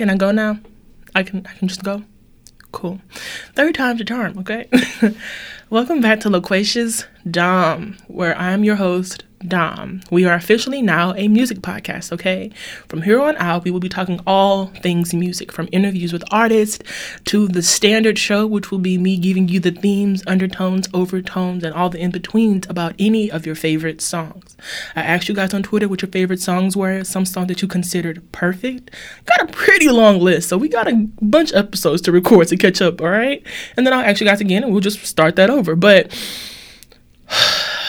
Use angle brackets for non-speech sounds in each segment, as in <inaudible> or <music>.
Can I go now? I can I can just go. Cool. Third time's a charm, okay? <laughs> Welcome back to Loquacious Dom, where I'm your host, Dom. We are officially now a music podcast, okay? From here on out, we will be talking all things music, from interviews with artists to the standard show, which will be me giving you the themes, undertones, overtones, and all the in betweens about any of your favorite songs. I asked you guys on Twitter what your favorite songs were, some songs that you considered perfect. Got a pretty long list, so we got a bunch of episodes to record to catch up, all right? And then I'll ask you guys again and we'll just start that over. But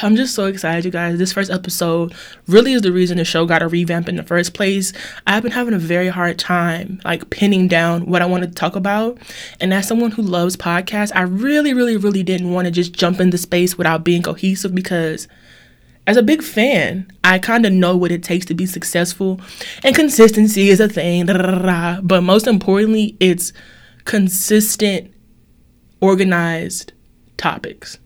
I'm just so excited, you guys. This first episode really is the reason the show got a revamp in the first place. I've been having a very hard time like pinning down what I want to talk about. And as someone who loves podcasts, I really, really, really didn't want to just jump into space without being cohesive because as a big fan, I kind of know what it takes to be successful. And consistency is a thing. But most importantly, it's consistent, organized topics.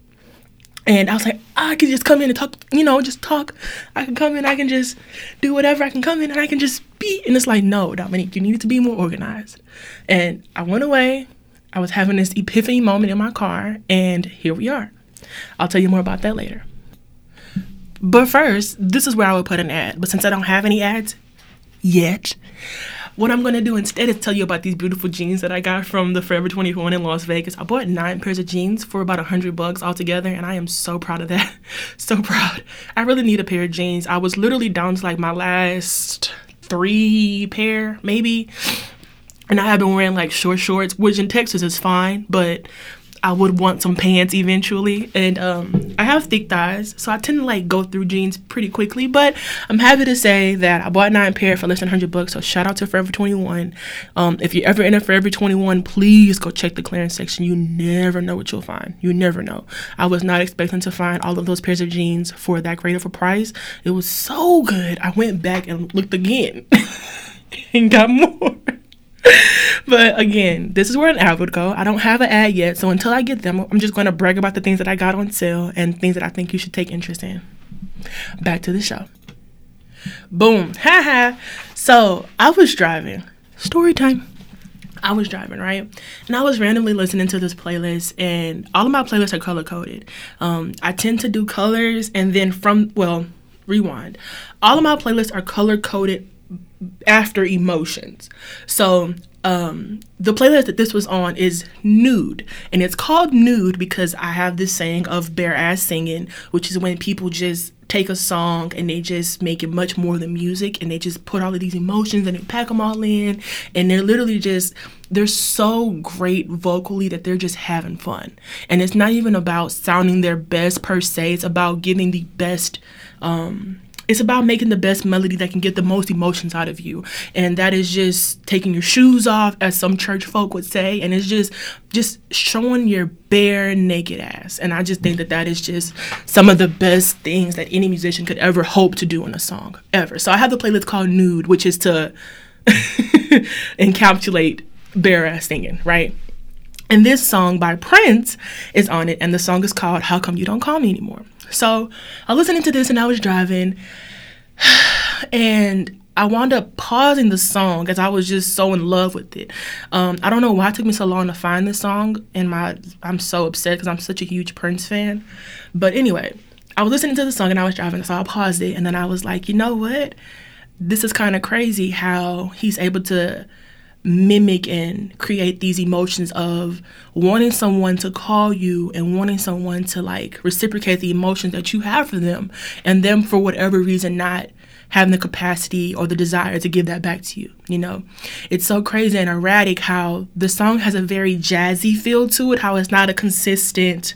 And I was like, I can just come in and talk, you know, just talk. I can come in, I can just do whatever. I can come in and I can just be. And it's like, no, Dominique, you need to be more organized. And I went away. I was having this epiphany moment in my car, and here we are. I'll tell you more about that later. But first, this is where I would put an ad. But since I don't have any ads yet, what I'm gonna do instead is tell you about these beautiful jeans that I got from the Forever 21 in Las Vegas. I bought nine pairs of jeans for about a hundred bucks altogether, and I am so proud of that. <laughs> so proud. I really need a pair of jeans. I was literally down to like my last three pair, maybe. And I have been wearing like short shorts, which in Texas is fine, but I would want some pants eventually. And um, I have thick thighs, so I tend to like go through jeans pretty quickly. But I'm happy to say that I bought nine pair for less than 100 bucks. So shout out to Forever 21. Um, if you're ever in a Forever 21, please go check the clearance section. You never know what you'll find. You never know. I was not expecting to find all of those pairs of jeans for that great of a price. It was so good. I went back and looked again <laughs> and got more. <laughs> but again, this is where an ad would go. I don't have an ad yet, so until I get them, I'm just going to brag about the things that I got on sale and things that I think you should take interest in. Back to the show. Boom. <laughs> Haha. so I was driving. Story time. I was driving, right? And I was randomly listening to this playlist, and all of my playlists are color coded. Um, I tend to do colors, and then from, well, rewind. All of my playlists are color coded after emotions. So um, the playlist that this was on is nude, and it's called nude because I have this saying of bare ass singing, which is when people just take a song and they just make it much more than music, and they just put all of these emotions and they pack them all in, and they're literally just they're so great vocally that they're just having fun, and it's not even about sounding their best per se; it's about giving the best. Um, it's about making the best melody that can get the most emotions out of you. And that is just taking your shoes off as some church folk would say. And it's just just showing your bare naked ass. And i just think that that is just some of the best things that any musician could ever hope to do in a song ever. So i have the playlist called nude which is to <laughs> encapsulate bare ass singing right? And this song by Prince is on it, and the song is called How Come You Don't Call Me Anymore. So I was listening to this and I was driving, <sighs> and I wound up pausing the song as I was just so in love with it. Um, I don't know why it took me so long to find this song, and my I'm so upset because I'm such a huge Prince fan. But anyway, I was listening to the song and I was driving, so I paused it, and then I was like, you know what? This is kind of crazy how he's able to mimic and create these emotions of wanting someone to call you and wanting someone to like reciprocate the emotions that you have for them and them for whatever reason not having the capacity or the desire to give that back to you you know? It's so crazy and erratic how the song has a very jazzy feel to it how it's not a consistent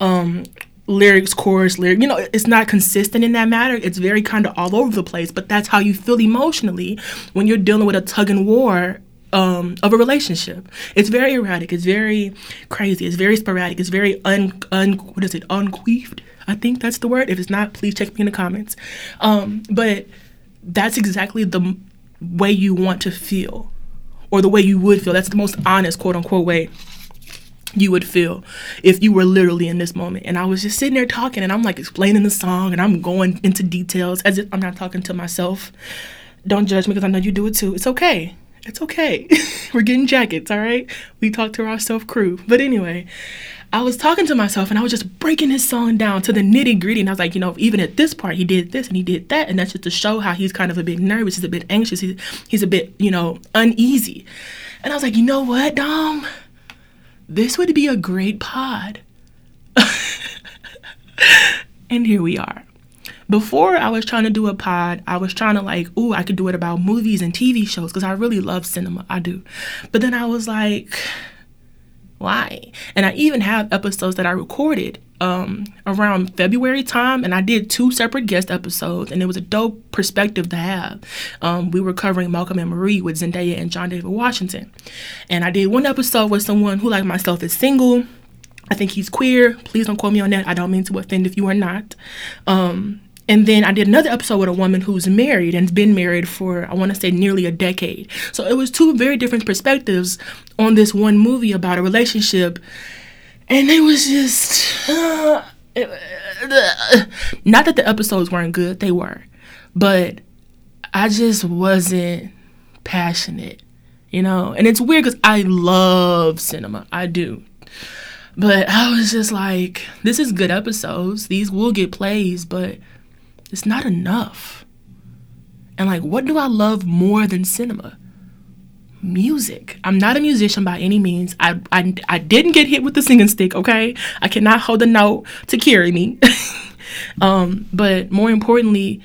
um lyrics, chorus, lyric. You know, it's not consistent in that matter. It's very kind of all over the place. But that's how you feel emotionally when you're dealing with a tug and war um, of a relationship. It's very erratic. It's very crazy. It's very sporadic. It's very un, un what is it? Unqueefed. I think that's the word. If it's not, please check me in the comments. Um, but that's exactly the way you want to feel, or the way you would feel. That's the most honest, quote unquote, way you would feel if you were literally in this moment. And I was just sitting there talking and I'm like explaining the song and I'm going into details as if I'm not talking to myself. Don't judge me because I know you do it too. It's okay. It's okay. <laughs> We're getting jackets, all right? We talk to our self crew. But anyway, I was talking to myself and I was just breaking his song down to the nitty gritty. And I was like, you know, even at this part, he did this and he did that. And that's just to show how he's kind of a bit nervous, he's a bit anxious, he's, he's a bit, you know, uneasy. And I was like, you know what, Dom? This would be a great pod. <laughs> and here we are. Before I was trying to do a pod, I was trying to like, oh, I could do it about movies and TV shows because I really love cinema. I do. But then I was like, why? And I even have episodes that I recorded um, around February time, and I did two separate guest episodes, and it was a dope perspective to have. Um, we were covering Malcolm and Marie with Zendaya and John David Washington, and I did one episode with someone who, like myself, is single. I think he's queer. Please don't quote me on that. I don't mean to offend if you are not. Um, and then I did another episode with a woman who's married and's been married for, I want to say, nearly a decade. So it was two very different perspectives on this one movie about a relationship. And it was just. Uh, <sighs> not that the episodes weren't good, they were. But I just wasn't passionate, you know? And it's weird because I love cinema. I do. But I was just like, this is good episodes. These will get plays, but it's not enough. And like, what do I love more than cinema? Music. I'm not a musician by any means. I, I, I didn't get hit with the singing stick, okay? I cannot hold a note to carry me. <laughs> um, but more importantly,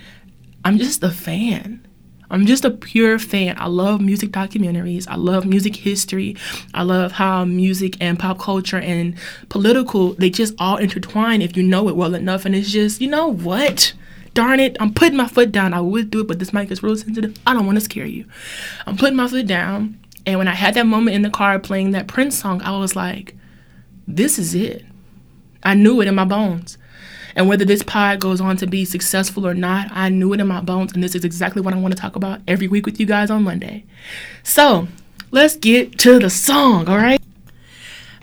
I'm just a fan. I'm just a pure fan. I love music documentaries. I love music history. I love how music and pop culture and political, they just all intertwine if you know it well enough. And it's just, you know what? Darn it, I'm putting my foot down. I would do it, but this mic is real sensitive. I don't want to scare you. I'm putting my foot down. And when I had that moment in the car playing that Prince song, I was like, this is it. I knew it in my bones. And whether this pod goes on to be successful or not, I knew it in my bones. And this is exactly what I want to talk about every week with you guys on Monday. So let's get to the song, all right?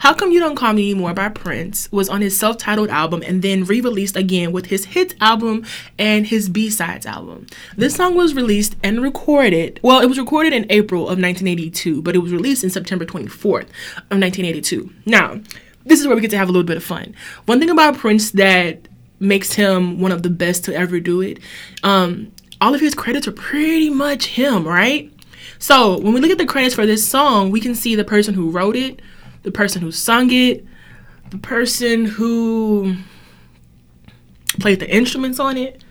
How Come You Don't Call Me Anymore by Prince was on his self titled album and then re released again with his hits album and his B sides album. This song was released and recorded, well, it was recorded in April of 1982, but it was released in September 24th of 1982. Now, this is where we get to have a little bit of fun. One thing about Prince that makes him one of the best to ever do it, um, all of his credits are pretty much him, right? So when we look at the credits for this song, we can see the person who wrote it, the person who sung it, the person who played the instruments on it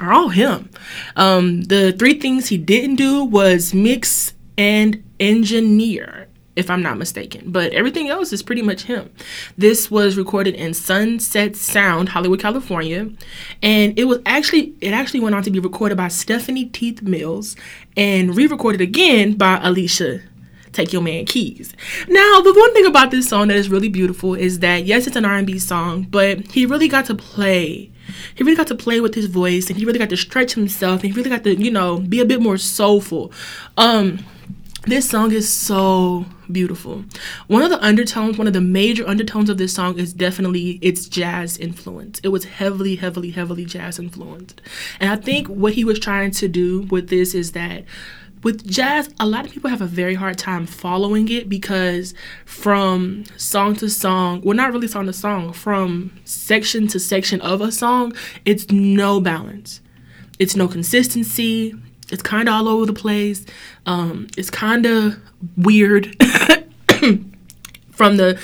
are all him. Um, the three things he didn't do was mix and engineer if I'm not mistaken. But everything else is pretty much him. This was recorded in Sunset Sound, Hollywood, California, and it was actually it actually went on to be recorded by Stephanie Teeth Mills and re-recorded again by Alicia Take Your Man Keys. Now, the one thing about this song that is really beautiful is that yes, it's an R&B song, but he really got to play. He really got to play with his voice and he really got to stretch himself and he really got to, you know, be a bit more soulful. Um this song is so beautiful. One of the undertones, one of the major undertones of this song is definitely its jazz influence. It was heavily, heavily, heavily jazz influenced. And I think what he was trying to do with this is that with jazz, a lot of people have a very hard time following it because from song to song, well, not really song to song, from section to section of a song, it's no balance. It's no consistency. It's kind of all over the place. Um, it's kind of weird <coughs> from the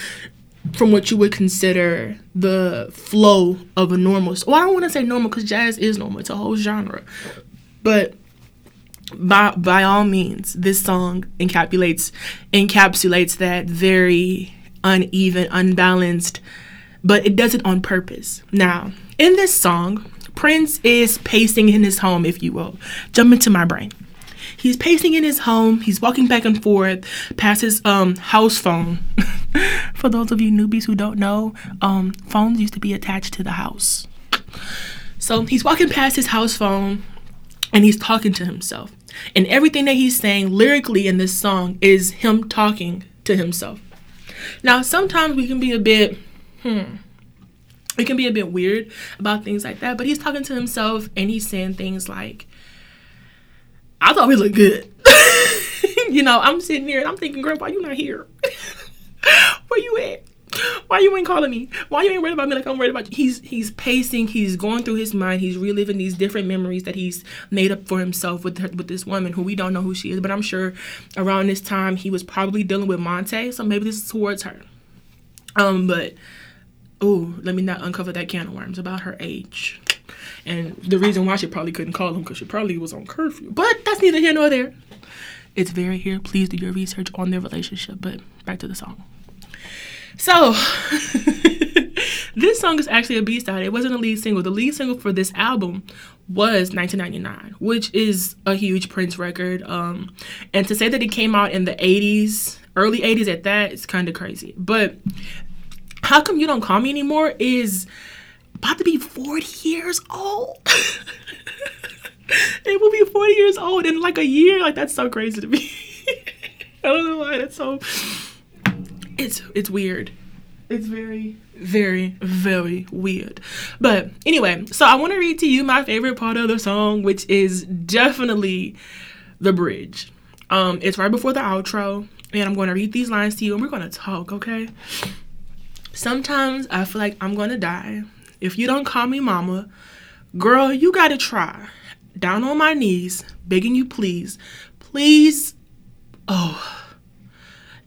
from what you would consider the flow of a normal. Well, I don't want to say normal because jazz is normal. It's a whole genre, but by by all means, this song encapsulates encapsulates that very uneven, unbalanced, but it does it on purpose. Now, in this song, Prince is pacing in his home, if you will. Jump into my brain. He's pacing in his home. He's walking back and forth past his um, house phone. <laughs> For those of you newbies who don't know, um, phones used to be attached to the house. So he's walking past his house phone and he's talking to himself. And everything that he's saying lyrically in this song is him talking to himself. Now, sometimes we can be a bit, hmm, it can be a bit weird about things like that, but he's talking to himself and he's saying things like, I thought we looked good. <laughs> you know, I'm sitting here and I'm thinking, girl, why you not here? <laughs> Where you at? Why you ain't calling me? Why you ain't worried about me like I'm worried about you? He's he's pacing. He's going through his mind. He's reliving these different memories that he's made up for himself with her, with this woman who we don't know who she is. But I'm sure around this time he was probably dealing with Mayte, so maybe this is towards her. Um, but oh, let me not uncover that can of worms about her age. And the reason why she probably couldn't call him because she probably was on curfew. But that's neither here nor there. It's very here. Please do your research on their relationship. But back to the song. So, <laughs> this song is actually a B side. It wasn't a lead single. The lead single for this album was 1999, which is a huge Prince record. Um, and to say that it came out in the 80s, early 80s at that, it's kind of crazy. But how come you don't call me anymore is about to be 40 years old. <laughs> it will be 40 years old in like a year. Like that's so crazy to me. <laughs> I don't know why that's so it's it's weird. It's very very very weird. But anyway, so I want to read to you my favorite part of the song which is definitely the bridge. Um it's right before the outro and I'm going to read these lines to you and we're going to talk, okay? Sometimes I feel like I'm going to die. If you don't call me mama, girl, you got to try. Down on my knees, begging you please. Please.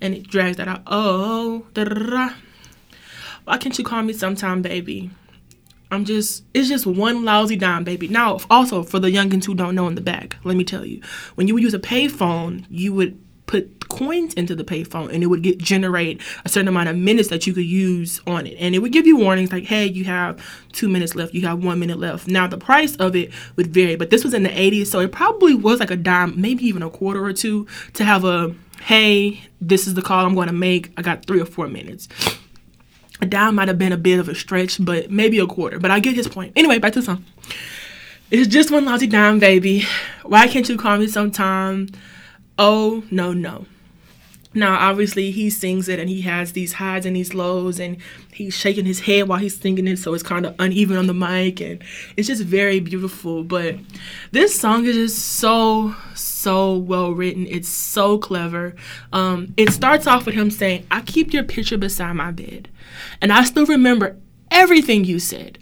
And it drags that out. Oh, why can't you call me sometime, baby? I'm just, it's just one lousy dime, baby. Now, also for the youngins who don't know in the back, let me tell you, when you would use a payphone, you would put coins into the payphone and it would get generate a certain amount of minutes that you could use on it and it would give you warnings like hey you have two minutes left you have one minute left now the price of it would vary but this was in the 80s so it probably was like a dime maybe even a quarter or two to have a hey, this is the call I'm going to make. I got three or four minutes. A dime might have been a bit of a stretch, but maybe a quarter. But I get his point. Anyway, back to the song. It's just one lousy dime, baby. Why can't you call me sometime? Oh, no, no. Now, obviously, he sings it and he has these highs and these lows, and he's shaking his head while he's singing it, so it's kind of uneven on the mic, and it's just very beautiful. But this song is just so, so well written. It's so clever. Um, it starts off with him saying, I keep your picture beside my bed, and I still remember everything you said.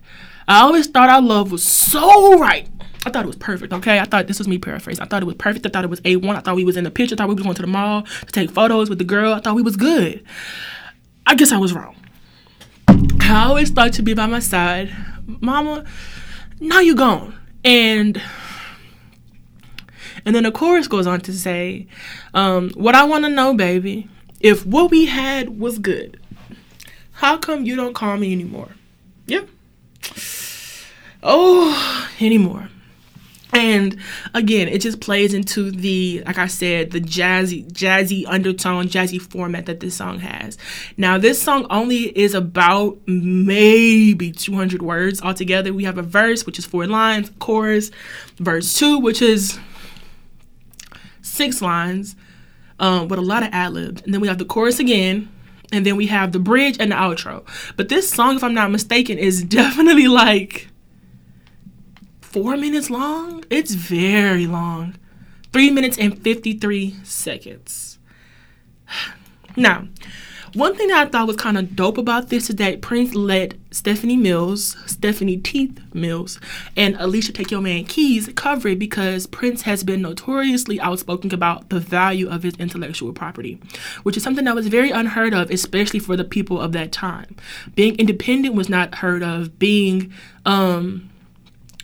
I always thought our love was so right. I thought it was perfect, okay? I thought this was me paraphrasing. I thought it was perfect. I thought it was A1. I thought we was in the picture. I thought we was going to the mall to take photos with the girl. I thought we was good. I guess I was wrong. I always thought you'd be by my side. Mama, now you gone. And and then the chorus goes on to say, um, what I want to know, baby, if what we had was good, how come you don't call me anymore? Yeah. Oh, anymore. And again, it just plays into the, like I said, the jazzy, jazzy undertone, jazzy format that this song has. Now, this song only is about maybe 200 words altogether. We have a verse, which is four lines, chorus, verse two, which is six lines, um, with a lot of ad libs. And then we have the chorus again, and then we have the bridge and the outro. But this song, if I'm not mistaken, is <laughs> definitely like four minutes long. It's very long. Three minutes and 53 seconds. <sighs> Now, one thing that I thought was kind of dope about this is that Prince let Stephanie Mills, Stephanie Teeth Mills, and Alicia Take Your Man Keys cover it because Prince has been notoriously outspoken about the value of his intellectual property, which is something that was very unheard of, especially for the people of that time. Being independent was not heard of. Being um,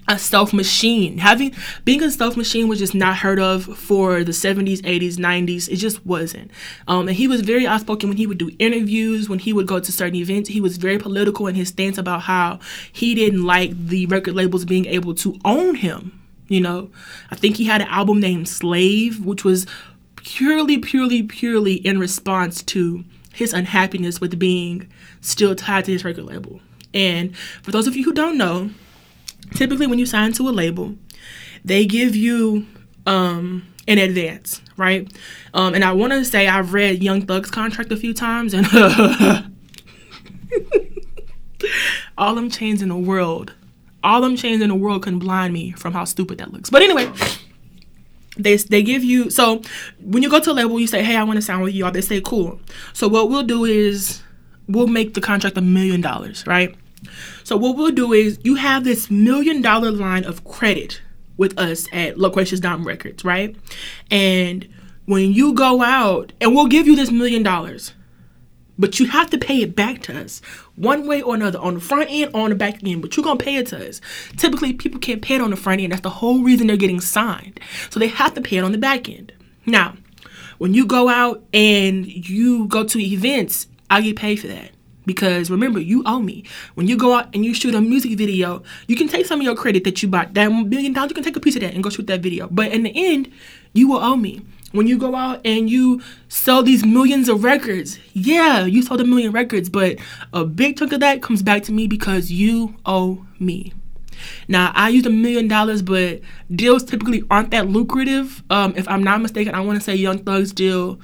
a stealth machine. Having being a stealth machine was just not heard of for the 70s, 80s, 90s. It just wasn't. Um, and he was very outspoken when he would do interviews, when he would go to certain events. He was very political in his stance about how he didn't like the record labels being able to own him. You know, I think he had an album named Slave, which was purely, purely, purely in response to his unhappiness with being still tied to his record label. And for those of you who don't know, typically when you sign to a label, they give you um, in advance, right? Um, and I want to say I've read Young Thug's contract a few times, and <laughs> all them chains in the world, all them chains in the world couldn't blind me from how stupid that looks. But anyway, they they give you so when you go to a label, you say, "Hey, I want to sign with you." all They say, "Cool." So what we'll do is we'll make the contract a million dollars, right? So what we'll do is you have this million dollar line of credit with us at Loquacious Dom Records, right? And when you go out, and we'll give you this million dollars, but you have to pay it back to us one way or another on the front end or on the back end but you're gonna pay it to us. Typically people can't pay it on the front end. That's the whole reason they're getting signed. So they have to pay it on the back end. Now when you go out and you go to events i get paid for that because remember you owe me when you go out and you shoot a music video you can take some of your credit that you bought that million dollars you can take a piece of that and go shoot that video but in the end you will owe me when you go out and you sell these millions of records, yeah, you sold a million records, but a big chunk of that comes back to me because you owe me. Now, I used a million dollars, but deals typically aren't that lucrative. Um, if I'm not mistaken, I want to say Young Thug's deal,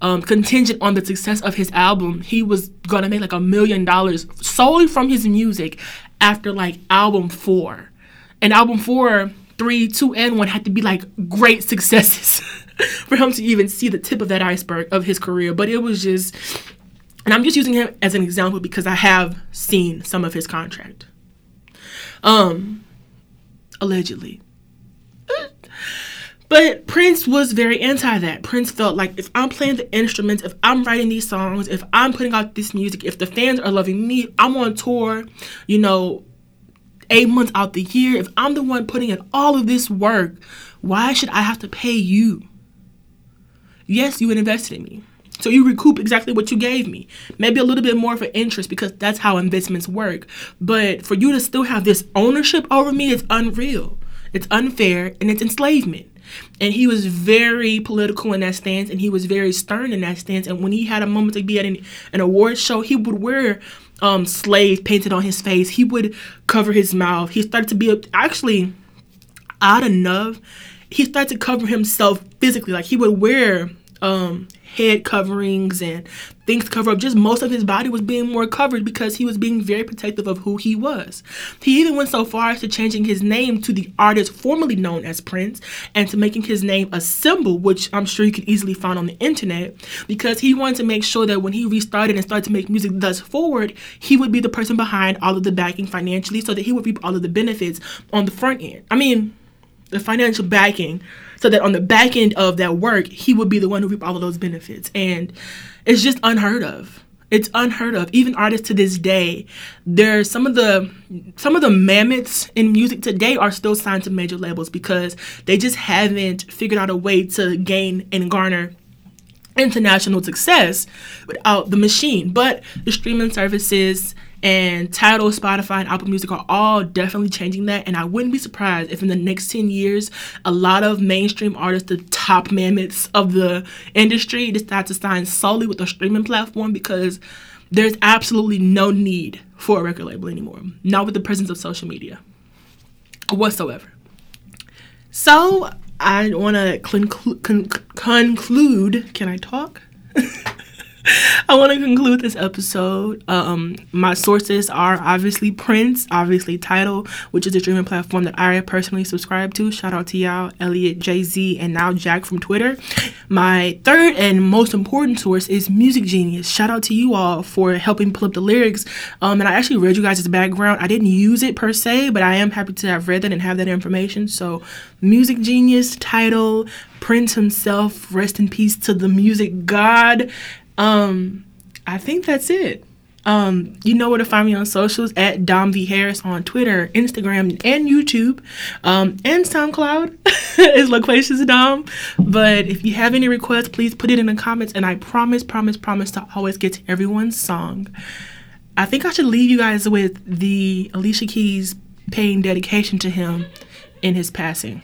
um, contingent on the success of his album, he was gonna make like a million dollars solely from his music after like album four. And album four, three, two, and one had to be like great successes. <laughs> for him to even see the tip of that iceberg of his career. But it was just, and I'm just using him as an example because I have seen some of his contract. Um, allegedly. But Prince was very anti that. Prince felt like if I'm playing the instruments, if I'm writing these songs, if I'm putting out this music, if the fans are loving me, I'm on tour, you know, eight months out the year, if I'm the one putting in all of this work, why should I have to pay you? Yes, you invested in me. So you recoup exactly what you gave me. Maybe a little bit more for interest because that's how investments work. But for you to still have this ownership over me is unreal. It's unfair and it's enslavement. And he was very political in that stance and he was very stern in that stance. And when he had a moment to be at an, an award show, he would wear um, slave painted on his face. He would cover his mouth. He started to be actually odd enough. He started to cover himself physically. Like he would wear um, head coverings and things to cover up. Just most of his body was being more covered because he was being very protective of who he was. He even went so far as to changing his name to the artist formerly known as Prince and to making his name a symbol, which I'm sure you can easily find on the internet, because he wanted to make sure that when he restarted and started to make music thus forward, he would be the person behind all of the backing financially so that he would reap all of the benefits on the front end. I mean, the financial backing so that on the back end of that work, he would be the one who reap all of those benefits. And it's just unheard of. It's unheard of. Even artists to this day, there's some of the some of the mammoths in music today are still signed to major labels because they just haven't figured out a way to gain and garner international success without the machine. But the streaming services and Tidal, Spotify, and Apple Music are all definitely changing that. And I wouldn't be surprised if in the next 10 years, a lot of mainstream artists, the top mammoths of the industry, decide to sign solely with a streaming platform because there's absolutely no need for a record label anymore. Not with the presence of social media whatsoever. So I want to conclu- con- conclude. Can I talk? <laughs> I want to conclude this episode. Um, my sources are obviously Prince, obviously Tidal, which is a streaming platform that I personally subscribe to. Shout out to y'all, Elliot, Jay Z, and now Jack from Twitter. My third and most important source is Music Genius. Shout out to you all for helping pull up the lyrics. Um, and I actually read you guys' background. I didn't use it per se, but I am happy to have read that and have that information. So, Music Genius, Tidal, Prince himself, rest in peace to the music god. Um, I think that's it. Um, you know where to find me on socials at Dom V Harris on Twitter, Instagram, and YouTube, um, and SoundCloud <laughs> is Loquacious Dom. But if you have any requests, please put it in the comments, and I promise, promise, promise to always get to everyone's song. I think I should leave you guys with the Alicia Keys paying dedication to him in his passing.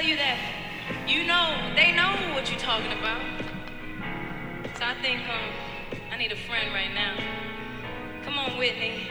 tell you that you know they know what you're talking about. So I think um, I need a friend right now. Come on, Whitney.